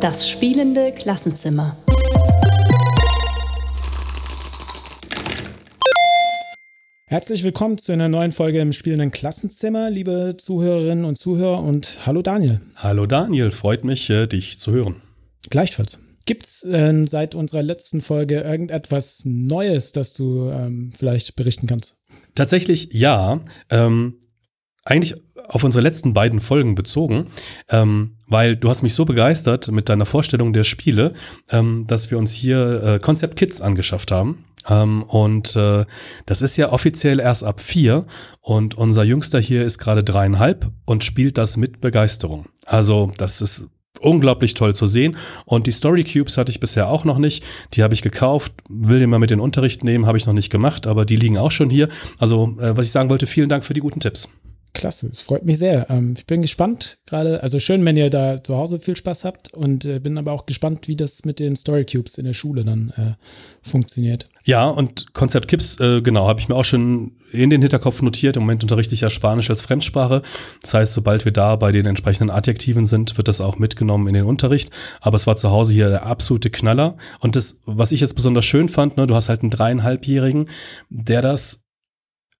Das spielende Klassenzimmer. Herzlich willkommen zu einer neuen Folge im spielenden Klassenzimmer, liebe Zuhörerinnen und Zuhörer und hallo Daniel. Hallo Daniel, freut mich, äh, dich zu hören. Gleichfalls. Gibt's äh, seit unserer letzten Folge irgendetwas Neues, das du ähm, vielleicht berichten kannst? Tatsächlich ja. Ähm, eigentlich auf unsere letzten beiden Folgen bezogen, ähm, weil du hast mich so begeistert mit deiner Vorstellung der Spiele, ähm, dass wir uns hier äh, Concept Kids angeschafft haben. Ähm, und äh, das ist ja offiziell erst ab vier und unser Jüngster hier ist gerade dreieinhalb und spielt das mit Begeisterung. Also das ist unglaublich toll zu sehen. Und die Story Cubes hatte ich bisher auch noch nicht. Die habe ich gekauft, will den mal mit in den Unterricht nehmen, habe ich noch nicht gemacht, aber die liegen auch schon hier. Also, äh, was ich sagen wollte, vielen Dank für die guten Tipps. Klasse, es freut mich sehr. Ähm, ich bin gespannt gerade, also schön, wenn ihr da zu Hause viel Spaß habt und äh, bin aber auch gespannt, wie das mit den Story Cubes in der Schule dann äh, funktioniert. Ja, und Konzept Kips, äh, genau, habe ich mir auch schon in den Hinterkopf notiert. Im Moment unterrichte ich ja Spanisch als Fremdsprache. Das heißt, sobald wir da bei den entsprechenden Adjektiven sind, wird das auch mitgenommen in den Unterricht. Aber es war zu Hause hier der absolute Knaller. Und das, was ich jetzt besonders schön fand, ne, du hast halt einen dreieinhalbjährigen, der das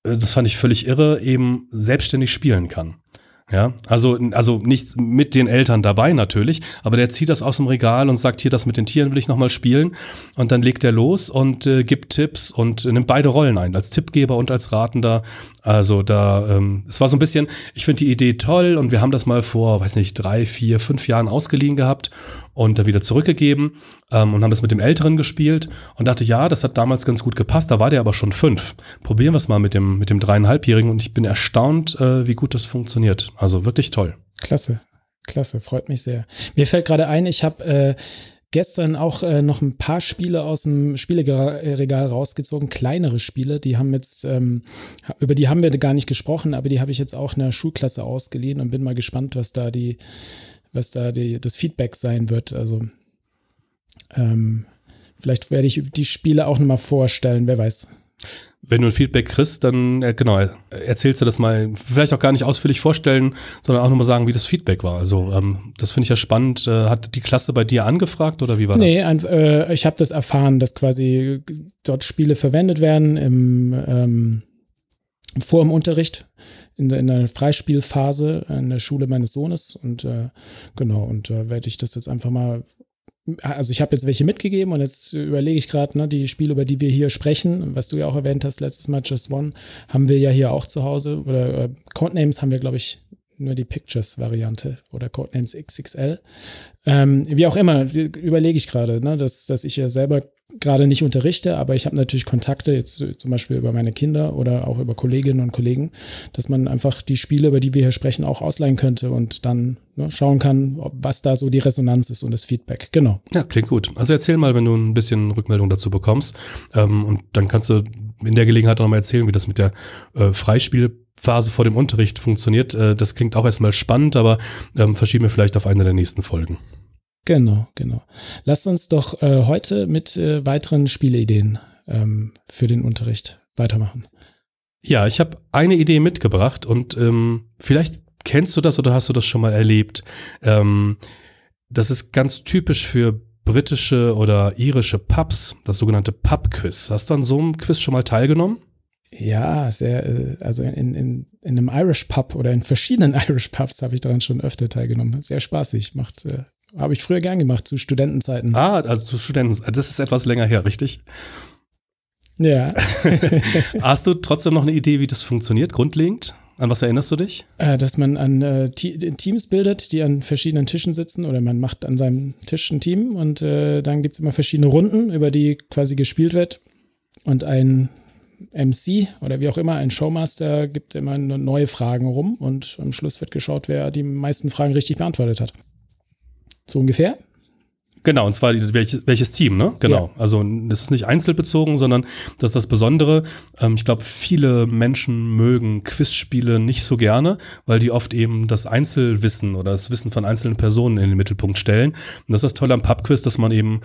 das fand ich völlig irre, eben selbstständig spielen kann. Ja, also, also nichts mit den Eltern dabei natürlich, aber der zieht das aus dem Regal und sagt, hier, das mit den Tieren will ich nochmal spielen. Und dann legt er los und äh, gibt Tipps und äh, nimmt beide Rollen ein, als Tippgeber und als Ratender. Also da, ähm, es war so ein bisschen, ich finde die Idee toll und wir haben das mal vor, weiß nicht, drei, vier, fünf Jahren ausgeliehen gehabt und da wieder zurückgegeben ähm, und haben das mit dem Älteren gespielt und dachte, ja, das hat damals ganz gut gepasst, da war der aber schon fünf. Probieren wir es mal mit dem, mit dem dreieinhalbjährigen und ich bin erstaunt, äh, wie gut das funktioniert. Also wirklich toll. Klasse, klasse, freut mich sehr. Mir fällt gerade ein, ich habe äh, gestern auch äh, noch ein paar Spiele aus dem Spieleregal rausgezogen, kleinere Spiele, die haben jetzt, ähm, über die haben wir gar nicht gesprochen, aber die habe ich jetzt auch in der Schulklasse ausgeliehen und bin mal gespannt, was da die was da die, das Feedback sein wird. Also ähm, vielleicht werde ich die Spiele auch nochmal vorstellen, wer weiß. Wenn du ein Feedback kriegst, dann äh, genau, erzählst du das mal, vielleicht auch gar nicht ausführlich vorstellen, sondern auch nochmal sagen, wie das Feedback war. Also ähm, das finde ich ja spannend. Äh, hat die Klasse bei dir angefragt oder wie war nee, das? Nee, äh, ich habe das erfahren, dass quasi dort Spiele verwendet werden im ähm, vor dem Unterricht in der, in der Freispielphase in der Schule meines Sohnes und äh, genau und äh, werde ich das jetzt einfach mal also ich habe jetzt welche mitgegeben und jetzt überlege ich gerade, ne, die Spiele, über die wir hier sprechen, was du ja auch erwähnt hast, letztes Mal Just One, haben wir ja hier auch zu Hause. Oder äh, Codenames haben wir, glaube ich, nur die Pictures-Variante oder Codenames XXL. Ähm, wie auch immer, überlege ich gerade, ne, dass, dass ich ja selber gerade nicht unterrichte, aber ich habe natürlich Kontakte, jetzt zum Beispiel über meine Kinder oder auch über Kolleginnen und Kollegen, dass man einfach die Spiele, über die wir hier sprechen, auch ausleihen könnte und dann ne, schauen kann, ob, was da so die Resonanz ist und das Feedback. Genau. Ja, klingt gut. Also erzähl mal, wenn du ein bisschen Rückmeldung dazu bekommst ähm, und dann kannst du in der Gelegenheit nochmal erzählen, wie das mit der äh, Freispielphase vor dem Unterricht funktioniert. Äh, das klingt auch erstmal spannend, aber ähm, verschieben wir vielleicht auf eine der nächsten Folgen. Genau, genau. Lasst uns doch äh, heute mit äh, weiteren Spieleideen ähm, für den Unterricht weitermachen. Ja, ich habe eine Idee mitgebracht und ähm, vielleicht kennst du das oder hast du das schon mal erlebt. Ähm, das ist ganz typisch für britische oder irische Pubs, das sogenannte Pub-Quiz. Hast du an so einem Quiz schon mal teilgenommen? Ja, sehr, äh, also in, in, in einem Irish Pub oder in verschiedenen Irish Pubs habe ich daran schon öfter teilgenommen. Sehr spaßig, macht äh, habe ich früher gern gemacht, zu Studentenzeiten. Ah, also zu Studentenzeiten. Das ist etwas länger her, richtig? Ja. Hast du trotzdem noch eine Idee, wie das funktioniert, grundlegend? An was erinnerst du dich? Äh, dass man an äh, Teams bildet, die an verschiedenen Tischen sitzen oder man macht an seinem Tisch ein Team und äh, dann gibt es immer verschiedene Runden, über die quasi gespielt wird. Und ein MC oder wie auch immer, ein Showmaster gibt immer neue Fragen rum und am Schluss wird geschaut, wer die meisten Fragen richtig beantwortet hat. So ungefähr? Genau, und zwar welches, welches Team, ne? Genau. Ja. Also es ist nicht einzelbezogen, sondern das ist das Besondere. Ähm, ich glaube, viele Menschen mögen Quizspiele nicht so gerne, weil die oft eben das Einzelwissen oder das Wissen von einzelnen Personen in den Mittelpunkt stellen. Und das ist das Tolle am Pubquiz, dass man eben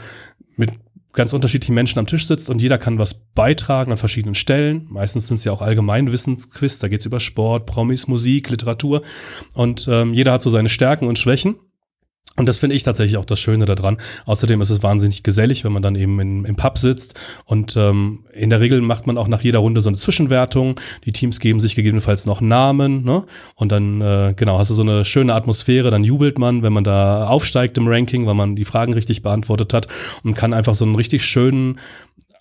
mit ganz unterschiedlichen Menschen am Tisch sitzt und jeder kann was beitragen an verschiedenen Stellen. Meistens sind es ja auch Allgemeinwissensquiz, da geht's über Sport, Promis, Musik, Literatur und ähm, jeder hat so seine Stärken und Schwächen. Und das finde ich tatsächlich auch das Schöne daran. Außerdem ist es wahnsinnig gesellig, wenn man dann eben in, im Pub sitzt. Und ähm, in der Regel macht man auch nach jeder Runde so eine Zwischenwertung. Die Teams geben sich gegebenenfalls noch Namen. Ne? Und dann, äh, genau, hast du so eine schöne Atmosphäre. Dann jubelt man, wenn man da aufsteigt im Ranking, weil man die Fragen richtig beantwortet hat. Und kann einfach so einen richtig schönen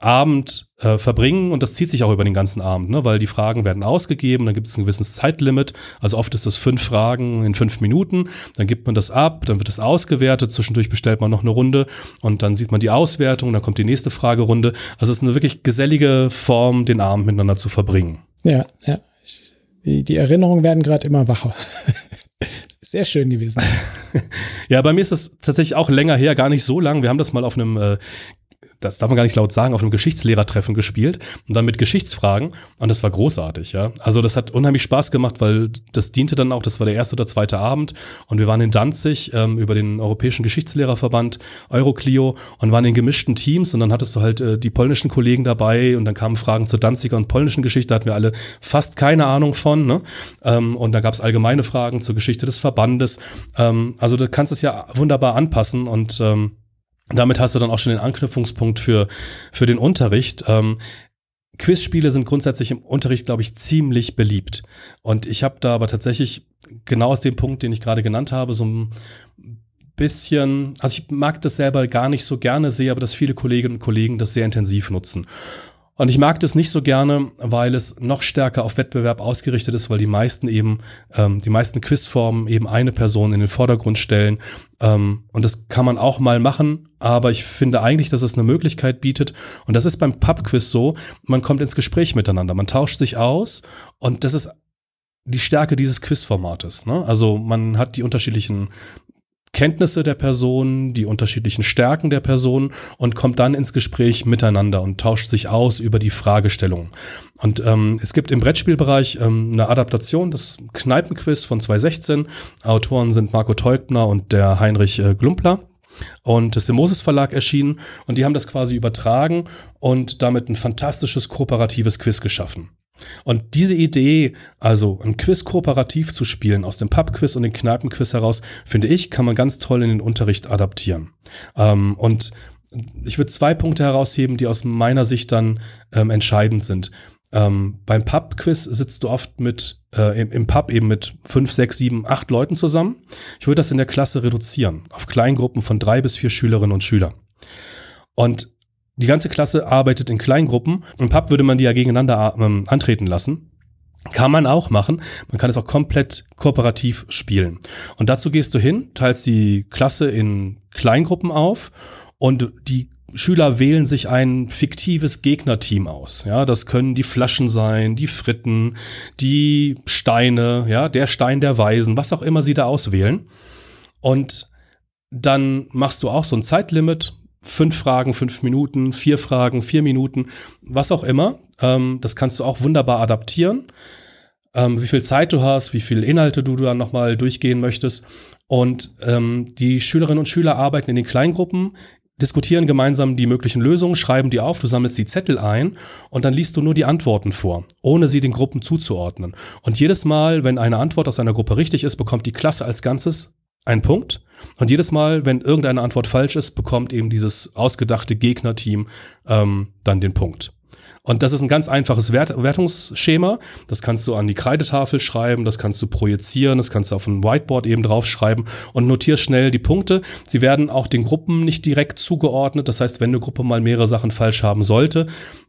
Abend äh, verbringen und das zieht sich auch über den ganzen Abend, ne? weil die Fragen werden ausgegeben, dann gibt es ein gewisses Zeitlimit, also oft ist das fünf Fragen in fünf Minuten, dann gibt man das ab, dann wird es ausgewertet, zwischendurch bestellt man noch eine Runde und dann sieht man die Auswertung, dann kommt die nächste Fragerunde. Also es ist eine wirklich gesellige Form, den Abend miteinander zu verbringen. Ja, ja. Die, die Erinnerungen werden gerade immer wacher. Sehr schön gewesen. ja, bei mir ist das tatsächlich auch länger her, gar nicht so lang. Wir haben das mal auf einem äh, das darf man gar nicht laut sagen, auf einem Geschichtslehrertreffen gespielt und dann mit Geschichtsfragen und das war großartig, ja. Also das hat unheimlich Spaß gemacht, weil das diente dann auch, das war der erste oder zweite Abend und wir waren in Danzig ähm, über den Europäischen Geschichtslehrerverband Euroclio und waren in gemischten Teams und dann hattest du halt äh, die polnischen Kollegen dabei und dann kamen Fragen zur Danziger und polnischen Geschichte, da hatten wir alle fast keine Ahnung von, ne? Ähm, und da gab es allgemeine Fragen zur Geschichte des Verbandes. Ähm, also du kannst es ja wunderbar anpassen und ähm, damit hast du dann auch schon den Anknüpfungspunkt für, für den Unterricht. Ähm, Quizspiele sind grundsätzlich im Unterricht, glaube ich, ziemlich beliebt. Und ich habe da aber tatsächlich genau aus dem Punkt, den ich gerade genannt habe, so ein bisschen, also ich mag das selber gar nicht so gerne, sehe aber, dass viele Kolleginnen und Kollegen das sehr intensiv nutzen. Und ich mag das nicht so gerne, weil es noch stärker auf Wettbewerb ausgerichtet ist, weil die meisten eben, ähm, die meisten Quizformen eben eine Person in den Vordergrund stellen. Ähm, und das kann man auch mal machen, aber ich finde eigentlich, dass es eine Möglichkeit bietet. Und das ist beim Pub-Quiz so, man kommt ins Gespräch miteinander, man tauscht sich aus und das ist die Stärke dieses Quizformates. Ne? Also man hat die unterschiedlichen Kenntnisse der Person, die unterschiedlichen Stärken der Person und kommt dann ins Gespräch miteinander und tauscht sich aus über die Fragestellung. Und ähm, es gibt im Brettspielbereich ähm, eine Adaptation, das Kneipenquiz von 2016. Autoren sind Marco Teugner und der Heinrich äh, Glumpler. Und das ist im Moses Verlag erschienen und die haben das quasi übertragen und damit ein fantastisches kooperatives Quiz geschaffen. Und diese Idee, also ein Quiz kooperativ zu spielen, aus dem Pub-Quiz und dem Kneipen-Quiz heraus, finde ich, kann man ganz toll in den Unterricht adaptieren. Ähm, und ich würde zwei Punkte herausheben, die aus meiner Sicht dann ähm, entscheidend sind. Ähm, beim Pub-Quiz sitzt du oft mit, äh, im, Pub eben mit fünf, sechs, sieben, acht Leuten zusammen. Ich würde das in der Klasse reduzieren auf Kleingruppen von drei bis vier Schülerinnen und Schülern. Und die ganze Klasse arbeitet in Kleingruppen. Im Pub würde man die ja gegeneinander ähm, antreten lassen. Kann man auch machen. Man kann es auch komplett kooperativ spielen. Und dazu gehst du hin, teilst die Klasse in Kleingruppen auf und die Schüler wählen sich ein fiktives Gegnerteam aus. Ja, das können die Flaschen sein, die Fritten, die Steine, ja, der Stein der Weisen, was auch immer sie da auswählen. Und dann machst du auch so ein Zeitlimit, fünf Fragen, fünf Minuten, vier Fragen, vier Minuten, was auch immer. Ähm, das kannst du auch wunderbar adaptieren. Ähm, wie viel Zeit du hast, wie viele Inhalte du dann nochmal durchgehen möchtest. Und ähm, die Schülerinnen und Schüler arbeiten in den Kleingruppen, diskutieren gemeinsam die möglichen Lösungen, schreiben die auf, du sammelst die Zettel ein und dann liest du nur die Antworten vor, ohne sie den Gruppen zuzuordnen. Und jedes Mal, wenn eine Antwort aus einer Gruppe richtig ist, bekommt die Klasse als Ganzes einen Punkt. Und jedes Mal, wenn irgendeine Antwort falsch ist, bekommt eben dieses ausgedachte Gegnerteam ähm, dann den Punkt. Und das ist ein ganz einfaches Wert Wertungsschema. Das kannst du an die Kreidetafel schreiben, das kannst du projizieren, das kannst du auf ein Whiteboard eben draufschreiben und notierst schnell die Punkte. Sie werden auch den Gruppen nicht direkt zugeordnet. Das heißt, wenn eine Gruppe mal mehrere Sachen falsch haben sollte,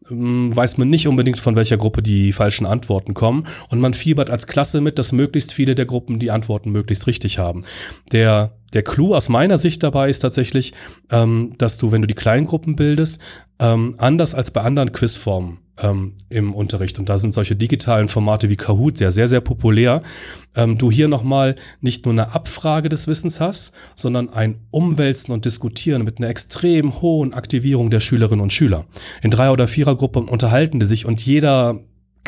ähm, weiß man nicht unbedingt, von welcher Gruppe die falschen Antworten kommen. Und man fiebert als Klasse mit, dass möglichst viele der Gruppen die Antworten möglichst richtig haben. Der der Clou aus meiner Sicht dabei ist tatsächlich, ähm, dass du, wenn du die Kleingruppen bildest, ähm, anders als bei anderen Quizformen ähm, im Unterricht, und da sind solche digitalen Formate wie Kahoot ja sehr, sehr populär, ähm, du hier nochmal nicht nur eine Abfrage des Wissens hast, sondern ein Umwälzen und Diskutieren mit einer extrem hohen Aktivierung der Schülerinnen und Schüler. In Drei- oder Vierergruppen unterhalten die sich und jeder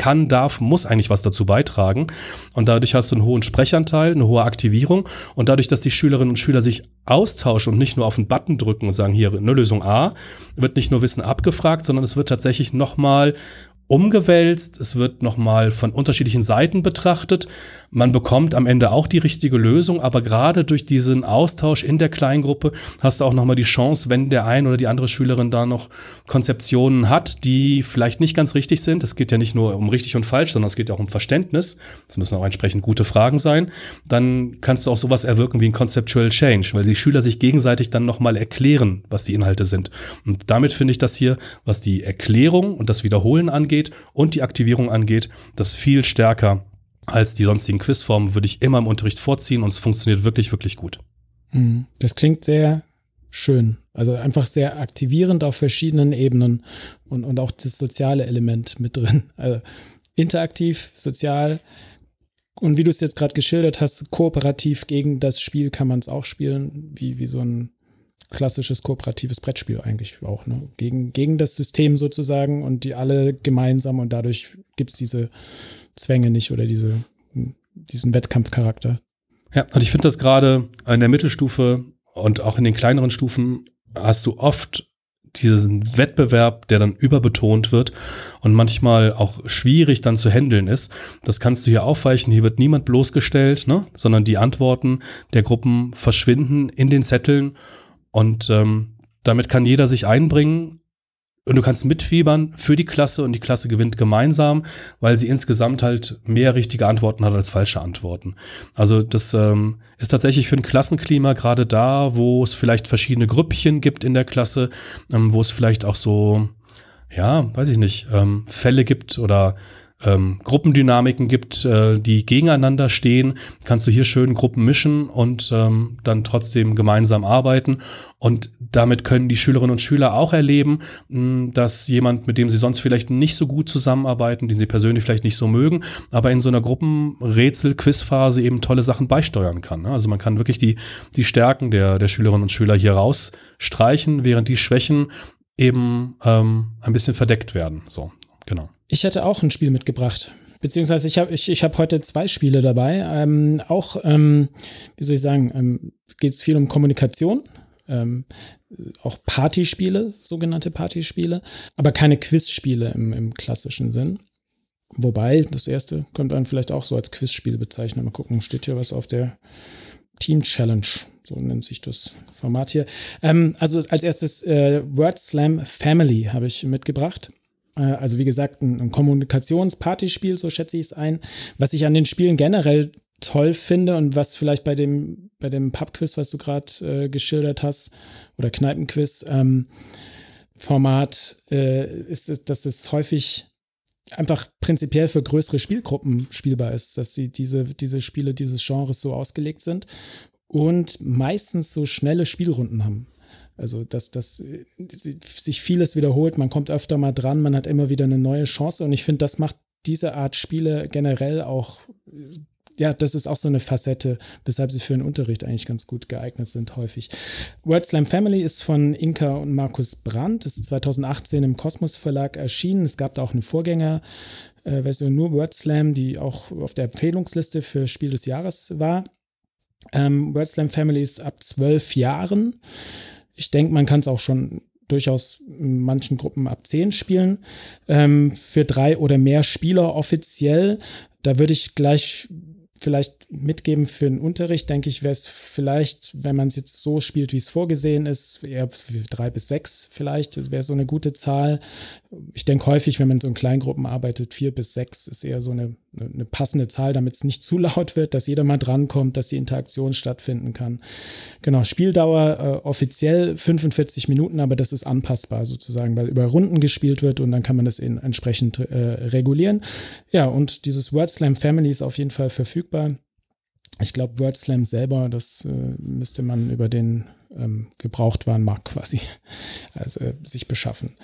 kann, darf, muss eigentlich was dazu beitragen. Und dadurch hast du einen hohen Sprechanteil, eine hohe Aktivierung. Und dadurch, dass die Schülerinnen und Schüler sich austauschen und nicht nur auf einen Button drücken und sagen, hier eine Lösung A, wird nicht nur Wissen abgefragt, sondern es wird tatsächlich nochmal umgewälzt, es wird nochmal von unterschiedlichen Seiten betrachtet. Man bekommt am Ende auch die richtige Lösung, aber gerade durch diesen Austausch in der Kleingruppe hast du auch nochmal die Chance, wenn der ein oder die andere Schülerin da noch Konzeptionen hat, die vielleicht nicht ganz richtig sind. Es geht ja nicht nur um richtig und falsch, sondern es geht auch um Verständnis. Es müssen auch entsprechend gute Fragen sein. Dann kannst du auch sowas erwirken wie ein Conceptual Change, weil die Schüler sich gegenseitig dann nochmal erklären, was die Inhalte sind. Und damit finde ich das hier, was die Erklärung und das Wiederholen angeht, angeht und die Aktivierung angeht, das viel stärker als die sonstigen Quizformen würde ich immer im Unterricht vorziehen und es funktioniert wirklich, wirklich gut. Mhm. Das klingt sehr schön. Also einfach sehr aktivierend auf verschiedenen Ebenen und, und auch das soziale Element mit drin. Also interaktiv, sozial und wie du es jetzt gerade geschildert hast, kooperativ gegen das Spiel kann man es auch spielen, wie, wie so ein klassisches kooperatives Brettspiel eigentlich auch, ne? Gegen, gegen das System sozusagen und die alle gemeinsam und dadurch gibt's diese Zwänge nicht oder diese, diesen Wettkampfcharakter. Ja, und ich finde das gerade in der Mittelstufe und auch in den kleineren Stufen hast du oft diesen Wettbewerb, der dann überbetont wird und manchmal auch schwierig dann zu handeln ist. Das kannst du hier aufweichen. Hier wird niemand bloßgestellt, ne? sondern die Antworten der Gruppen verschwinden in den Zetteln und ähm, damit kann jeder sich einbringen und du kannst mitfiebern für die Klasse und die Klasse gewinnt gemeinsam, weil sie insgesamt halt mehr richtige Antworten hat als falsche Antworten. Also das ähm, ist tatsächlich für ein Klassenklima gerade da, wo es vielleicht verschiedene Grüppchen gibt in der Klasse, ähm, wo es vielleicht auch so, ja, weiß ich nicht, ähm, Fälle gibt oder ähm, Gruppendynamiken gibt, äh, die gegeneinander stehen, kannst du hier schön Gruppen mischen und ähm, dann trotzdem gemeinsam arbeiten. Und damit können die Schülerinnen und Schüler auch erleben, mh, dass jemand, mit dem sie sonst vielleicht nicht so gut zusammenarbeiten, den sie persönlich vielleicht nicht so mögen, aber in so einer Gruppenrätsel-Quizphase eben tolle Sachen beisteuern kann. Ne? Also man kann wirklich die, die Stärken der, der Schülerinnen und Schüler hier rausstreichen, während die Schwächen eben ähm, ein bisschen verdeckt werden. So, genau. Ich hätte auch ein Spiel mitgebracht. Beziehungsweise ich habe ich, ich hab heute zwei Spiele dabei. Ähm, auch, ähm, wie soll ich sagen, ähm, geht es viel um Kommunikation. Ähm, auch Partyspiele, sogenannte Partyspiele, aber keine Quizspiele im, im klassischen Sinn. Wobei, das erste könnte man vielleicht auch so als Quizspiel bezeichnen. Mal gucken, steht hier was auf der Team Challenge, so nennt sich das Format hier. Ähm, also als erstes äh, Word Slam Family habe ich mitgebracht. Äh, also wie gesagt, ein, Kommunikationspartyspiel, so schätze ich es ein. Was ich an den Spielen generell toll finde und was vielleicht bei dem, bei dem Pubquiz, was du gerade äh, geschildert hast, oder Kneipenquiz, ähm, Format, äh, ist, ist, dass es häufig einfach prinzipiell für größere Spielgruppen spielbar ist, dass sie diese, diese Spiele dieses Genres so ausgelegt sind und meistens so schnelle Spielrunden haben. Also, dass, dass sich vieles wiederholt, man kommt öfter mal dran, man hat immer wieder eine neue Chance und ich finde, das macht diese Art Spiele generell auch, ja, das ist auch so eine Facette, weshalb sie für den Unterricht eigentlich ganz gut geeignet sind, häufig. World Slam Family ist von Inka und Markus Brandt, ist 2018 im Kosmos Verlag erschienen. Es gab da auch eine Vorgängerversion, nur Word Slam, die auch auf der Empfehlungsliste für Spiel des Jahres war. Ähm, Word Slam Family ist ab zwölf Jahren ich denke, man kann es auch schon durchaus in manchen Gruppen ab 10 spielen. Ähm, für drei oder mehr Spieler offiziell. Da würde ich gleich vielleicht mitgeben für den Unterricht, denke ich, wäre es vielleicht, wenn man es jetzt so spielt, wie es vorgesehen ist, eher für drei bis sechs vielleicht, das wäre so eine gute Zahl. Ich denke häufig, wenn man so in Kleingruppen arbeitet, vier bis sechs ist eher so eine, eine passende Zahl, damit es nicht zu laut wird, dass jeder mal drankommt, dass die Interaktion stattfinden kann. Genau, Spieldauer äh, offiziell 45 Minuten, aber das ist anpassbar sozusagen, weil über Runden gespielt wird und dann kann man das in, entsprechend äh, regulieren. Ja, und dieses Word Slam Family ist auf jeden Fall verfügbar. Ich glaube, WordSlam selber, das äh, müsste man über den ähm, Gebrauchtwarenmarkt quasi also, äh, sich beschaffen.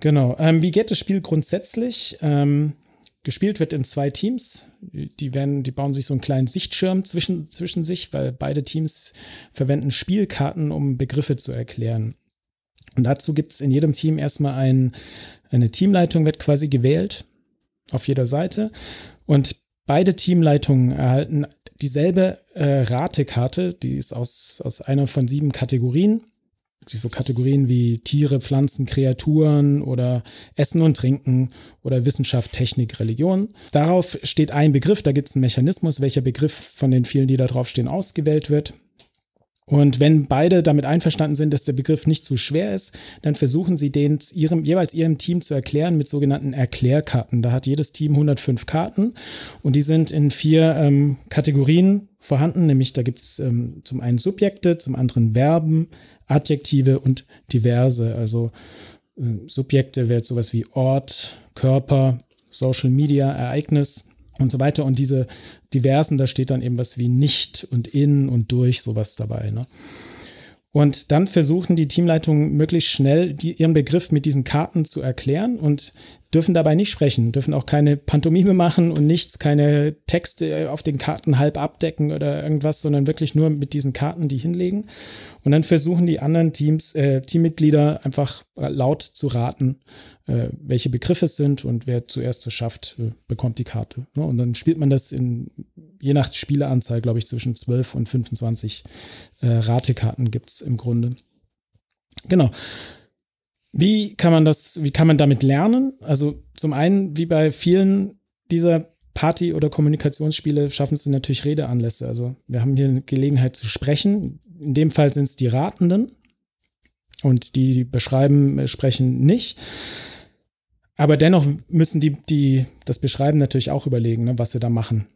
Genau. Ähm, wie geht das Spiel grundsätzlich? Ähm, gespielt wird in zwei Teams. Die werden, die bauen sich so einen kleinen Sichtschirm zwischen, zwischen sich, weil beide Teams verwenden Spielkarten, um Begriffe zu erklären. Und dazu gibt es in jedem Team erstmal ein, eine Teamleitung, wird quasi gewählt. auf jeder Seite und beide Teamleitungen erhalten dieselbe äh, Ratekarte, die ist aus, aus einer von sieben Kategorien. So Kategorien wie Tiere, Pflanzen, Kreaturen oder Essen und Trinken oder Wissenschaft, Technik, Religion. Darauf steht ein Begriff, da gibt es einen Mechanismus, welcher Begriff von den vielen, die da drauf stehen, ausgewählt wird. Und wenn beide damit einverstanden sind, dass der Begriff nicht zu schwer ist, dann versuchen sie den ihrem, jeweils ihrem Team zu erklären mit sogenannten Erklärkarten. Da hat jedes Team 105 Karten und die sind in vier ähm, Kategorien vorhanden, nämlich da gibt es ähm, zum einen Subjekte, zum anderen Verben, Adjektive und diverse. Also äh, Subjekte wäre sowas wie Ort, Körper, Social Media, Ereignis und so weiter. Und diese diversen, da steht dann eben was wie nicht und in und durch sowas dabei. Ne? Und dann versuchen die Teamleitungen möglichst schnell die, ihren Begriff mit diesen Karten zu erklären und dürfen dabei nicht sprechen, dürfen auch keine Pantomime machen und nichts, keine Texte auf den Karten halb abdecken oder irgendwas, sondern wirklich nur mit diesen Karten die hinlegen. Und dann versuchen die anderen Teams, äh, Teammitglieder einfach laut zu raten, äh, welche Begriffe es sind und wer zuerst es schafft, äh, bekommt die Karte. Ne? Und dann spielt man das in, je nach Spieleranzahl, glaube ich, zwischen 12 und 25 äh, Ratekarten gibt's im Grunde. Genau. Wie kann man das, wie kann man damit lernen? Also zum einen, wie bei vielen dieser Party- oder Kommunikationsspiele schaffen es natürlich Redeanlässe. Also wir haben hier eine Gelegenheit zu sprechen. In dem Fall sind es die Ratenden und die, die beschreiben, sprechen nicht. Aber dennoch müssen die, die das Beschreiben natürlich auch überlegen, ne, was sie da machen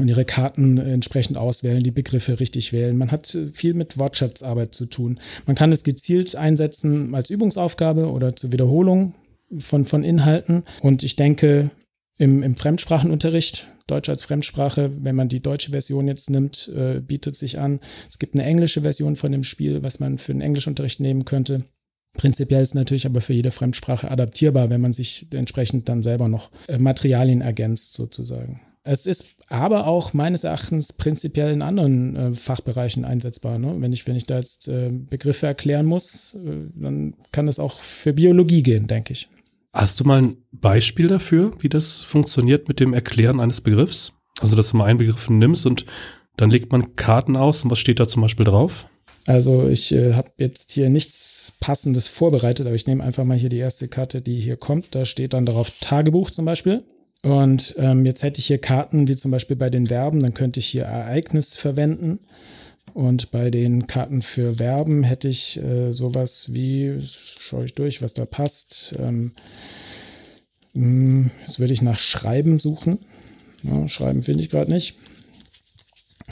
und ihre Karten entsprechend auswählen, die Begriffe richtig wählen. Man hat viel mit Wortschatzarbeit zu tun. Man kann es gezielt einsetzen als Übungsaufgabe oder zur Wiederholung von, von Inhalten. Und ich denke, im, im Fremdsprachenunterricht, Deutsch als Fremdsprache, wenn man die deutsche Version jetzt nimmt, äh, bietet sich an. Es gibt eine englische Version von dem Spiel, was man für den Englischunterricht nehmen könnte. Prinzipiell ist natürlich aber für jede Fremdsprache adaptierbar, wenn man sich entsprechend dann selber noch äh, Materialien ergänzt sozusagen. Es ist aber auch meines Erachtens prinzipiell in anderen äh, Fachbereichen einsetzbar. Ne? Wenn, ich, wenn ich da jetzt äh, Begriffe erklären muss, äh, dann kann das auch für Biologie gehen, denke ich. Hast du mal ein Beispiel dafür, wie das funktioniert mit dem Erklären eines Begriffs? Also, dass du mal einen Begriff nimmst und dann legt man Karten aus und was steht da zum Beispiel drauf? Also ich äh, habe jetzt hier nichts Passendes vorbereitet, aber ich nehme einfach mal hier die erste Karte, die hier kommt. Da steht dann darauf Tagebuch zum Beispiel. Und ähm, jetzt hätte ich hier Karten, wie zum Beispiel bei den Verben, dann könnte ich hier Ereignis verwenden. Und bei den Karten für Verben hätte ich äh, sowas wie, schaue ich durch, was da passt. Ähm, hm, jetzt würde ich nach Schreiben suchen. Ja, Schreiben finde ich gerade nicht.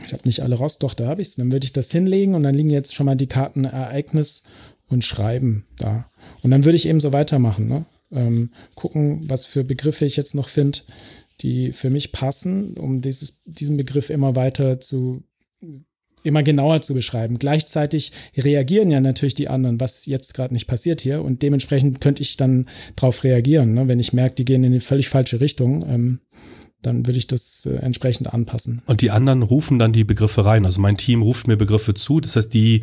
Ich habe nicht alle raus, doch, da habe ich es. Dann würde ich das hinlegen und dann liegen jetzt schon mal die Karten Ereignis und Schreiben da. Und dann würde ich eben so weitermachen. Ne? Ähm, gucken, was für Begriffe ich jetzt noch finde, die für mich passen, um dieses, diesen Begriff immer weiter zu immer genauer zu beschreiben. Gleichzeitig reagieren ja natürlich die anderen, was jetzt gerade nicht passiert hier. Und dementsprechend könnte ich dann darauf reagieren. Ne? Wenn ich merke, die gehen in eine völlig falsche Richtung, ähm, dann würde ich das äh, entsprechend anpassen. Und die anderen rufen dann die Begriffe rein. Also mein Team ruft mir Begriffe zu. Das heißt, die,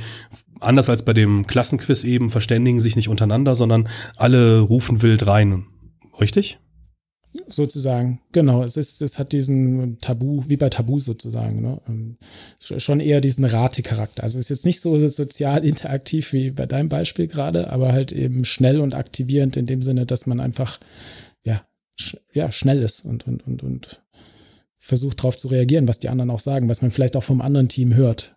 anders als bei dem Klassenquiz eben, verständigen sich nicht untereinander, sondern alle rufen wild rein. Richtig? Sozusagen, genau. Es ist, es hat diesen Tabu, wie bei Tabu sozusagen, ne? Ähm, schon eher diesen Rate-Charakter. Also es ist jetzt nicht so sozial interaktiv wie bei deinem Beispiel gerade, aber halt eben schnell und aktivierend in dem Sinne, dass man einfach sch ja, schnell ist und, und, und, und versucht darauf zu reagieren, was die anderen auch sagen, was man vielleicht auch vom anderen Team hört.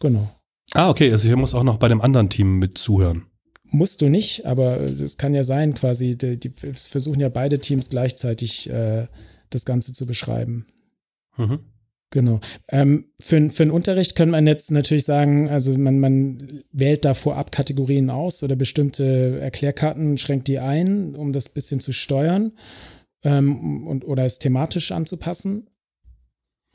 Genau. Ah, okay, also ich muss auch noch bei dem anderen Team mit zuhören. Musst du nicht, aber es kann ja sein, quasi, die, die versuchen ja beide Teams gleichzeitig äh, das Ganze zu beschreiben. Mhm. Genau. Ähm, für, für den Unterricht kann man jetzt natürlich sagen, also man, man wählt da vorab Kategorien aus oder bestimmte Erklärkarten schränkt die ein, um das bisschen zu steuern ähm, und, oder es thematisch anzupassen.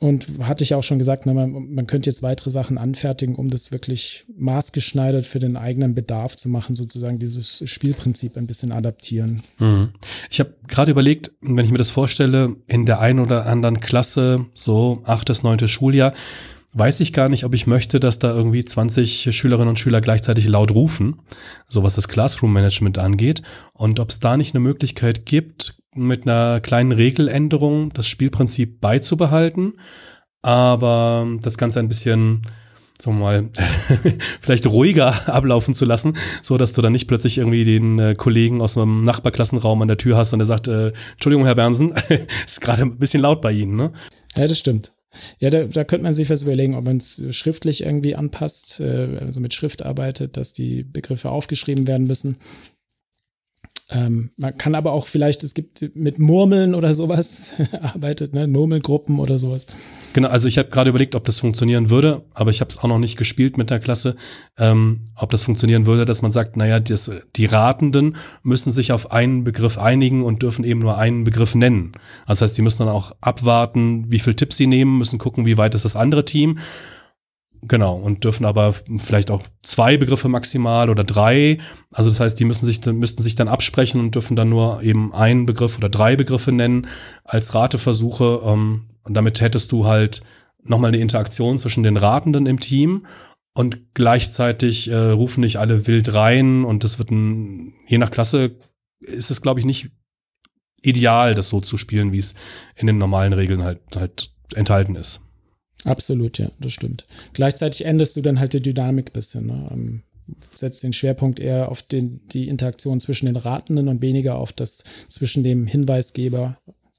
Und hatte ich auch schon gesagt, man, man könnte jetzt weitere Sachen anfertigen, um das wirklich maßgeschneidert für den eigenen Bedarf zu machen, sozusagen dieses Spielprinzip ein bisschen adaptieren. Mhm. Ich habe gerade überlegt, wenn ich mir das vorstelle, in der einen oder anderen Klasse, so achtes, neuntes Schuljahr, weiß ich gar nicht, ob ich möchte, dass da irgendwie 20 Schülerinnen und Schüler gleichzeitig laut rufen, so was das Classroom-Management angeht, und ob es da nicht eine Möglichkeit gibt, mit einer kleinen Regeländerung das Spielprinzip beizubehalten, aber das Ganze ein bisschen sagen wir mal, vielleicht ruhiger ablaufen zu lassen, so dass du dann nicht plötzlich irgendwie den äh, Kollegen aus einem Nachbarklassenraum an der Tür hast und der sagt, äh, Entschuldigung, Herr Bernsen, ist gerade ein bisschen laut bei Ihnen, ne? Ja, das stimmt. Ja, da, da könnte man sich was überlegen, ob man es schriftlich irgendwie anpasst, äh, also mit Schrift arbeitet, dass die Begriffe aufgeschrieben werden müssen. Ähm, man kann aber auch vielleicht, es gibt mit Murmeln oder sowas arbeitet, ne? Murmelgruppen oder sowas. Genau, also ich habe gerade überlegt, ob das funktionieren würde, aber ich habe es auch noch nicht gespielt mit der Klasse, ähm, ob das funktionieren würde, dass man sagt, naja, das, die Ratenden müssen sich auf einen Begriff einigen und dürfen eben nur einen Begriff nennen. Das heißt, die müssen dann auch abwarten, wie viel Tipps sie nehmen, müssen gucken, wie weit ist das andere Team Genau, und dürfen aber vielleicht auch zwei Begriffe maximal oder drei. Also das heißt, die müssen sich, müssten sich dann absprechen und dürfen dann nur eben einen Begriff oder drei Begriffe nennen als Rateversuche. Ähm, und damit hättest du halt nochmal eine Interaktion zwischen den Ratenden im Team und gleichzeitig äh, rufen nicht alle wild rein und das wird ein, je nach Klasse ist es, glaube ich, nicht ideal, das so zu spielen, wie es in den normalen Regeln halt, halt enthalten ist. Absolut, ja, das stimmt. Gleichzeitig änderst du dann halt die Dynamik bisschen. Ne? Ähm, setzt den Schwerpunkt eher auf den, die Interaktion zwischen den Ratenden und weniger auf das zwischen dem Hinweisgeber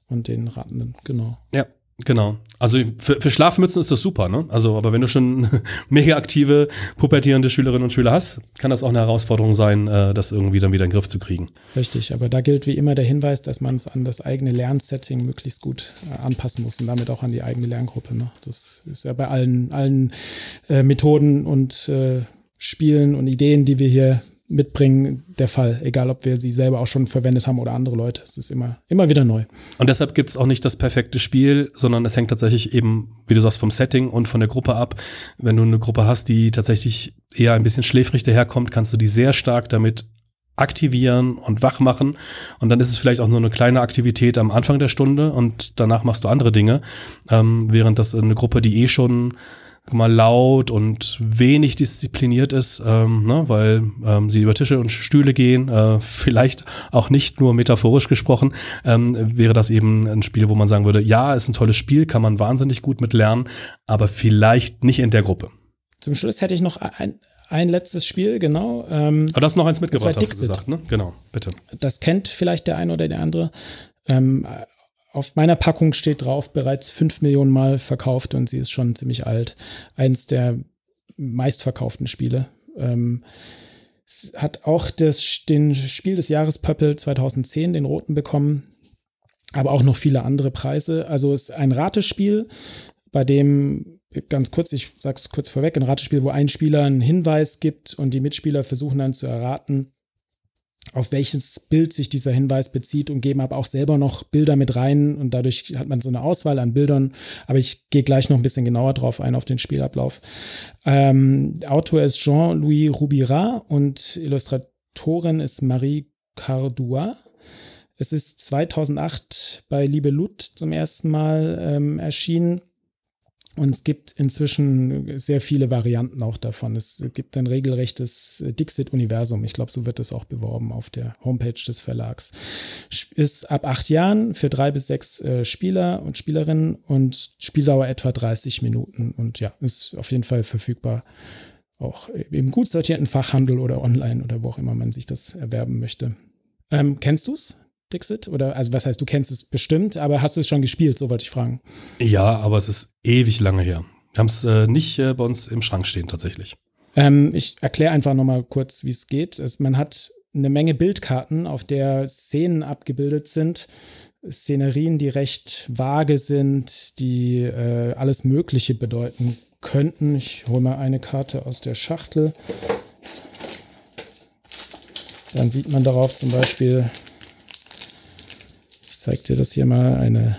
und den Ratenden, genau. Ja, Genau. Also für, für Schlafmützen ist das super, ne? Also, aber wenn du schon mega aktive, pubertierende Schülerinnen und Schüler hast, kann das auch eine Herausforderung sein, äh, das irgendwie dann wieder in den Griff zu kriegen. Richtig, aber da gilt wie immer der Hinweis, dass man es an das eigene Lernsetting möglichst gut äh, anpassen muss und damit auch an die eigene Lerngruppe. Ne? Das ist ja bei allen, allen äh, Methoden und äh, Spielen und Ideen, die wir hier mitbringen, der Fall. Egal, ob wir sie selber auch schon verwendet haben oder andere Leute. Es ist immer, immer wieder neu. Und deshalb gibt es auch nicht das perfekte Spiel, sondern es hängt tatsächlich eben, wie du sagst, vom Setting und von der Gruppe ab. Wenn du eine Gruppe hast, die tatsächlich eher ein bisschen schläfrig daherkommt, kannst du die sehr stark damit aktivieren und wach machen. Und dann ist es vielleicht auch nur eine kleine Aktivität am Anfang der Stunde und danach machst du andere Dinge. Ähm, während das eine Gruppe, die eh schon mal laut und wenig diszipliniert ist, ähm, ne, weil ähm, sie über Tische und Stühle gehen, äh, vielleicht auch nicht nur metaphorisch gesprochen, ähm, wäre das eben ein Spiel, wo man sagen würde, ja, ist ein tolles Spiel, kann man wahnsinnig gut mit lernen, aber vielleicht nicht in der Gruppe. Zum Schluss hätte ich noch ein, ein letztes Spiel, genau. Ähm, aber du hast noch eins mitgebracht, hast du gesagt, ne? Genau, bitte. Das kennt vielleicht der eine oder der andere. Ähm, auf meiner Packung steht drauf, bereits fünf Millionen Mal verkauft und sie ist schon ziemlich alt. Eins der meistverkauften Spiele. Ähm, hat auch das, den Spiel des Jahres Pöppel 2010, den roten bekommen, aber auch noch viele andere Preise. Also es ist ein Ratespiel, bei dem ganz kurz, ich sag's kurz vorweg, ein Ratespiel, wo ein Spieler einen Hinweis gibt und die Mitspieler versuchen dann zu erraten, auf welches Bild sich dieser Hinweis bezieht und geben aber auch selber noch Bilder mit rein und dadurch hat man so eine Auswahl an Bildern. Aber ich gehe gleich noch ein bisschen genauer drauf ein auf den Spielablauf. Ähm, Autor ist Jean-Louis Roubira und Illustratorin ist Marie Cardois. Es ist 2008 bei Liebe Lut zum ersten Mal ähm, erschienen und es gibt inzwischen sehr viele Varianten auch davon. Es gibt ein regelrechtes Dixit-Universum. Ich glaube, so wird es auch beworben auf der Homepage des Verlags. Ist ab acht Jahren für drei bis sechs äh, Spieler und Spielerinnen und Spieldauer etwa 30 Minuten. Und ja, ist auf jeden Fall verfügbar. Auch im gut sortierten Fachhandel oder online oder wo auch immer man sich das erwerben möchte. Ähm, kennst du's? Dixit? Oder, also was heißt, du kennst es bestimmt, aber hast du es schon gespielt? So wollte ich fragen. Ja, aber es ist ewig lange her. Wir haben es äh, nicht äh, bei uns im Schrank stehen, tatsächlich. Ähm, ich erkläre einfach nochmal kurz, wie es geht. Es, man hat eine Menge Bildkarten, auf der Szenen abgebildet sind. Szenerien, die recht vage sind, die äh, alles Mögliche bedeuten könnten. Ich hole mal eine Karte aus der Schachtel. Dann sieht man darauf zum Beispiel zeige dir das hier mal, eine,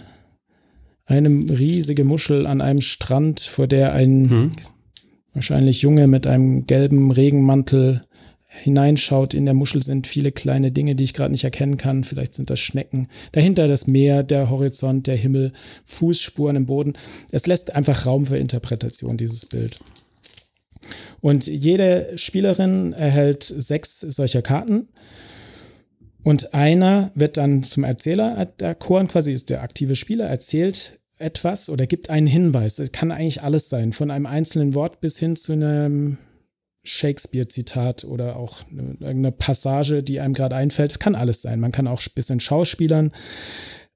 eine riesige Muschel an einem Strand, vor der ein mhm. wahrscheinlich Junge mit einem gelben Regenmantel hineinschaut. In der Muschel sind viele kleine Dinge, die ich gerade nicht erkennen kann. Vielleicht sind das Schnecken. Dahinter das Meer, der Horizont, der Himmel, Fußspuren im Boden. Es lässt einfach Raum für Interpretation, dieses Bild. Und jede Spielerin erhält sechs solcher Karten Und einer wird dann zum Erzähler erkoren, quasi ist der aktive Spieler, erzählt etwas oder gibt einen Hinweis. Es kann eigentlich alles sein, von einem einzelnen Wort bis hin zu einem Shakespeare-Zitat oder auch irgendeine Passage, die einem gerade einfällt. Es kann alles sein. Man kann auch ein bisschen schauspielern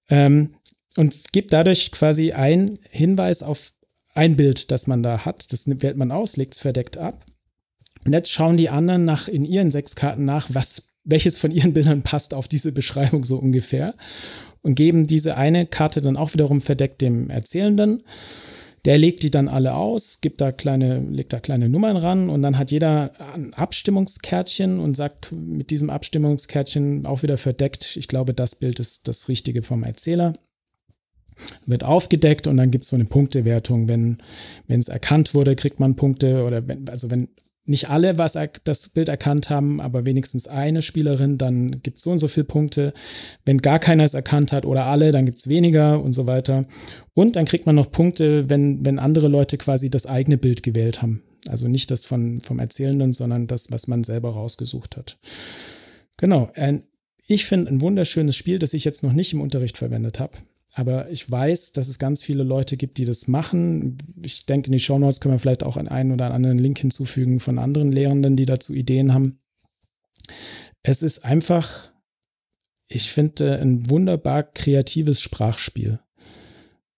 ähm, und gibt dadurch quasi einen Hinweis auf ein Bild, das man da hat. Das wählt man aus, legt es verdeckt ab. Und jetzt schauen die anderen nach in ihren sechs Karten nach, was welches von ihren Bildern passt auf diese Beschreibung so ungefähr und geben diese eine Karte dann auch wiederum verdeckt dem Erzählenden. Der legt die dann alle aus, gibt da kleine, legt da kleine Nummern ran und dann hat jeder ein Abstimmungskärtchen und sagt mit diesem Abstimmungskärtchen auch wieder verdeckt, ich glaube, das Bild ist das Richtige vom Erzähler. Wird aufgedeckt und dann gibt es so eine Punktewertung. Wenn es erkannt wurde, kriegt man Punkte oder wenn, also wenn nicht alle was das Bild erkannt haben, aber wenigstens eine Spielerin, dann gibt es so und so viele Punkte. Wenn gar keiner es erkannt hat oder alle, dann gibt es weniger und so weiter. Und dann kriegt man noch Punkte, wenn, wenn andere Leute quasi das eigene Bild gewählt haben. Also nicht das von, vom Erzählenden, sondern das, was man selber rausgesucht hat. Genau. Ich finde ein wunderschönes Spiel, das ich jetzt noch nicht im Unterricht verwendet habe. Aber ich weiß, dass es ganz viele Leute gibt, die das machen. Ich denke, in die Show Notes können wir vielleicht auch einen oder anderen Link hinzufügen von anderen Lehrenden, die dazu Ideen haben. Es ist einfach, ich finde, ein wunderbar kreatives Sprachspiel,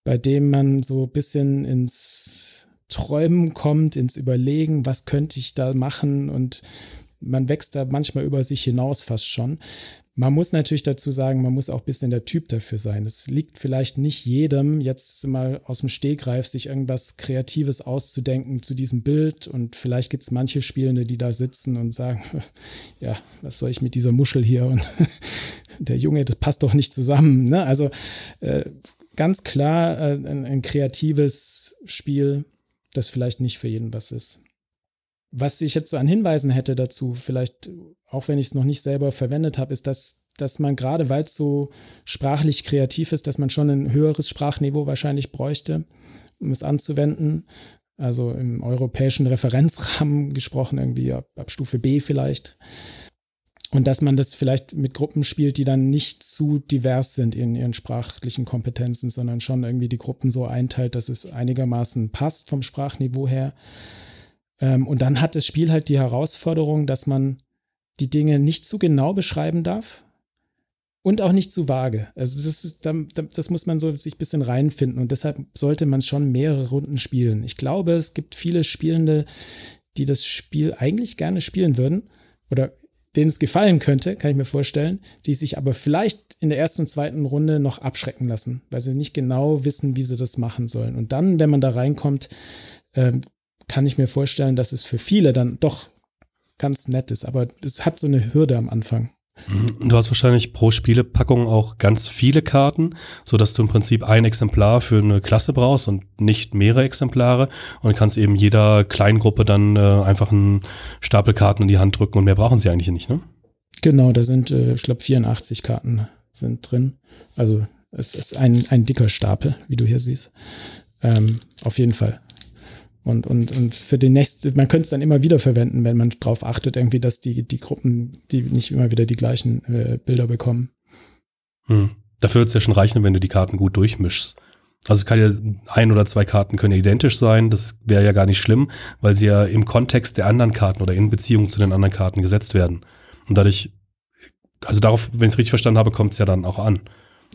bei dem man so ein bisschen ins Träumen kommt, ins Überlegen, was könnte ich da machen und man wächst da manchmal über sich hinaus fast schon. Man muss natürlich dazu sagen, man muss auch ein bisschen der Typ dafür sein. Es liegt vielleicht nicht jedem, jetzt mal aus dem Stegreif, sich irgendwas Kreatives auszudenken zu diesem Bild. Und vielleicht gibt es manche Spielende, die da sitzen und sagen, ja, was soll ich mit dieser Muschel hier? Und der Junge, das passt doch nicht zusammen. Ne? Also äh, ganz klar äh, ein, ein kreatives Spiel, das vielleicht nicht für jeden was ist. Was ich jetzt so an Hinweisen hätte dazu, vielleicht auch wenn ich es noch nicht selber verwendet habe, ist, dass, dass man gerade, weil es so sprachlich kreativ ist, dass man schon ein höheres Sprachniveau wahrscheinlich bräuchte, um es anzuwenden. Also im europäischen Referenzrahmen gesprochen, irgendwie ab, ab Stufe B vielleicht. Und dass man das vielleicht mit Gruppen spielt, die dann nicht zu divers sind in ihren sprachlichen Kompetenzen, sondern schon irgendwie die Gruppen so einteilt, dass es einigermaßen passt vom Sprachniveau her. Ähm, und dann hat das Spiel halt die Herausforderung, dass man die Dinge nicht zu genau beschreiben darf und auch nicht zu vage. Also das, ist, das muss man so sich ein bisschen reinfinden und deshalb sollte man schon mehrere Runden spielen. Ich glaube, es gibt viele Spielende, die das Spiel eigentlich gerne spielen würden oder denen es gefallen könnte, kann ich mir vorstellen, die sich aber vielleicht in der ersten und zweiten Runde noch abschrecken lassen, weil sie nicht genau wissen, wie sie das machen sollen. Und dann, wenn man da reinkommt, äh, kann ich mir vorstellen, dass es für viele dann doch ganz nett ist, aber es hat so eine Hürde am Anfang. Mhm. Du hast wahrscheinlich pro Spielepackung auch ganz viele Karten, so dass du im Prinzip ein Exemplar für eine Klasse brauchst und nicht mehrere Exemplare und kannst eben jeder Kleingruppe dann äh, einfach einen Stapel Karten in die Hand drücken und mehr brauchen sie eigentlich nicht, ne? Genau, da sind, äh, ich glaube, 84 Karten sind drin. Also es ist ein, ein dicker Stapel, wie du hier siehst. Ähm, auf jeden Fall. Und, und, und für den nächsten, man könnte es dann immer wieder verwenden, wenn man darauf achtet, irgendwie, dass die, die Gruppen, die nicht immer wieder die gleichen äh, Bilder bekommen. Hm. Dafür wird es ja schon reichen, wenn du die Karten gut durchmischst. Also kann ja ein oder zwei Karten können ja identisch sein, das wäre ja gar nicht schlimm, weil sie ja im Kontext der anderen Karten oder in Beziehung zu den anderen Karten gesetzt werden. Und dadurch, also darauf, wenn ich es richtig verstanden habe, kommt es ja dann auch an.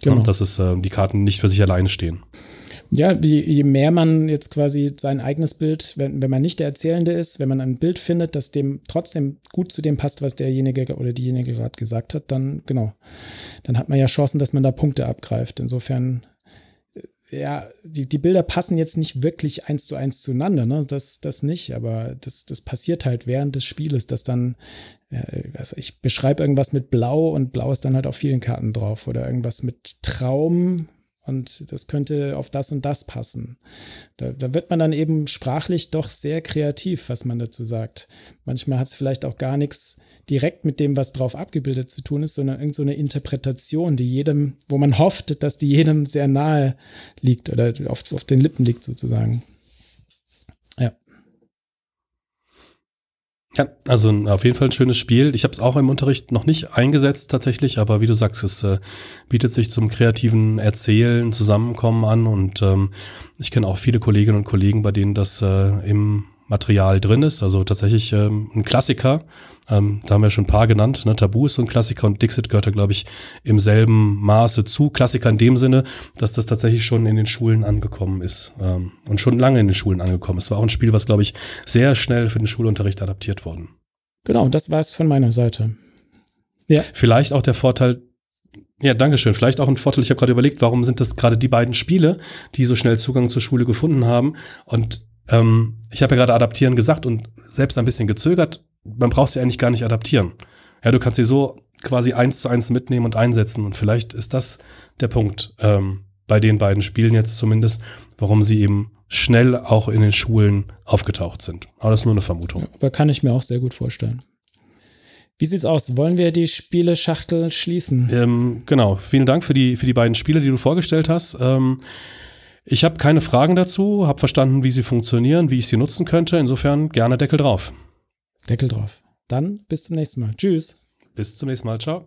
Genau. Dass es äh, die Karten nicht für sich alleine stehen. Ja, je, je mehr man jetzt quasi sein eigenes Bild, wenn, wenn man nicht der Erzählende ist, wenn man ein Bild findet, das dem trotzdem gut zu dem passt, was derjenige oder diejenige gerade gesagt hat, dann genau, dann hat man ja Chancen, dass man da Punkte abgreift. Insofern, äh, ja, die, die Bilder passen jetzt nicht wirklich eins zu eins zueinander, ne? Das, das nicht, aber das, das passiert halt während des Spieles, dass dann also ich beschreibe irgendwas mit Blau und Blau ist dann halt auf vielen Karten drauf oder irgendwas mit Traum und das könnte auf das und das passen. Da, da wird man dann eben sprachlich doch sehr kreativ, was man dazu sagt. Manchmal hat es vielleicht auch gar nichts direkt mit dem, was drauf abgebildet zu tun ist, sondern irgendeine so Interpretation, die jedem, wo man hofft, dass die jedem sehr nahe liegt oder auf, auf den Lippen liegt sozusagen. Ja. Ja, also auf jeden Fall ein schönes Spiel. Ich habe es auch im Unterricht noch nicht eingesetzt tatsächlich, aber wie du sagst, es äh, bietet sich zum kreativen Erzählen, Zusammenkommen an und ähm, ich kenne auch viele Kolleginnen und Kollegen, bei denen das äh, im Material drin ist. Also tatsächlich ähm, ein Klassiker. Ähm, da haben wir schon ein paar genannt. Ne? Tabu ist so ein Klassiker und Dixit gehört da, glaube ich, im selben Maße zu. Klassiker in dem Sinne, dass das tatsächlich schon in den Schulen angekommen ist ähm, und schon lange in den Schulen angekommen ist. Es war auch ein Spiel, was, glaube ich, sehr schnell für den Schulunterricht adaptiert worden. Genau, das war es von meiner Seite. Ja. Vielleicht auch der Vorteil, ja, dankeschön. Vielleicht auch ein Vorteil. Ich habe gerade überlegt, warum sind das gerade die beiden Spiele, die so schnell Zugang zur Schule gefunden haben. Und ähm, ich habe ja gerade adaptieren gesagt und selbst ein bisschen gezögert. Man braucht sie eigentlich gar nicht adaptieren. Ja, du kannst sie so quasi eins zu eins mitnehmen und einsetzen. Und vielleicht ist das der Punkt ähm, bei den beiden Spielen jetzt zumindest, warum sie eben schnell auch in den Schulen aufgetaucht sind. Aber das ist nur eine Vermutung. Ja, aber kann ich mir auch sehr gut vorstellen. Wie sieht's aus? Wollen wir die Spieleschachtel schließen? Ähm, genau. Vielen Dank für die, für die beiden Spiele, die du vorgestellt hast. Ähm, ich habe keine Fragen dazu, habe verstanden, wie sie funktionieren, wie ich sie nutzen könnte. Insofern gerne Deckel drauf. Deckel drauf. Dann bis zum nächsten Mal. Tschüss. Bis zum nächsten Mal. Ciao.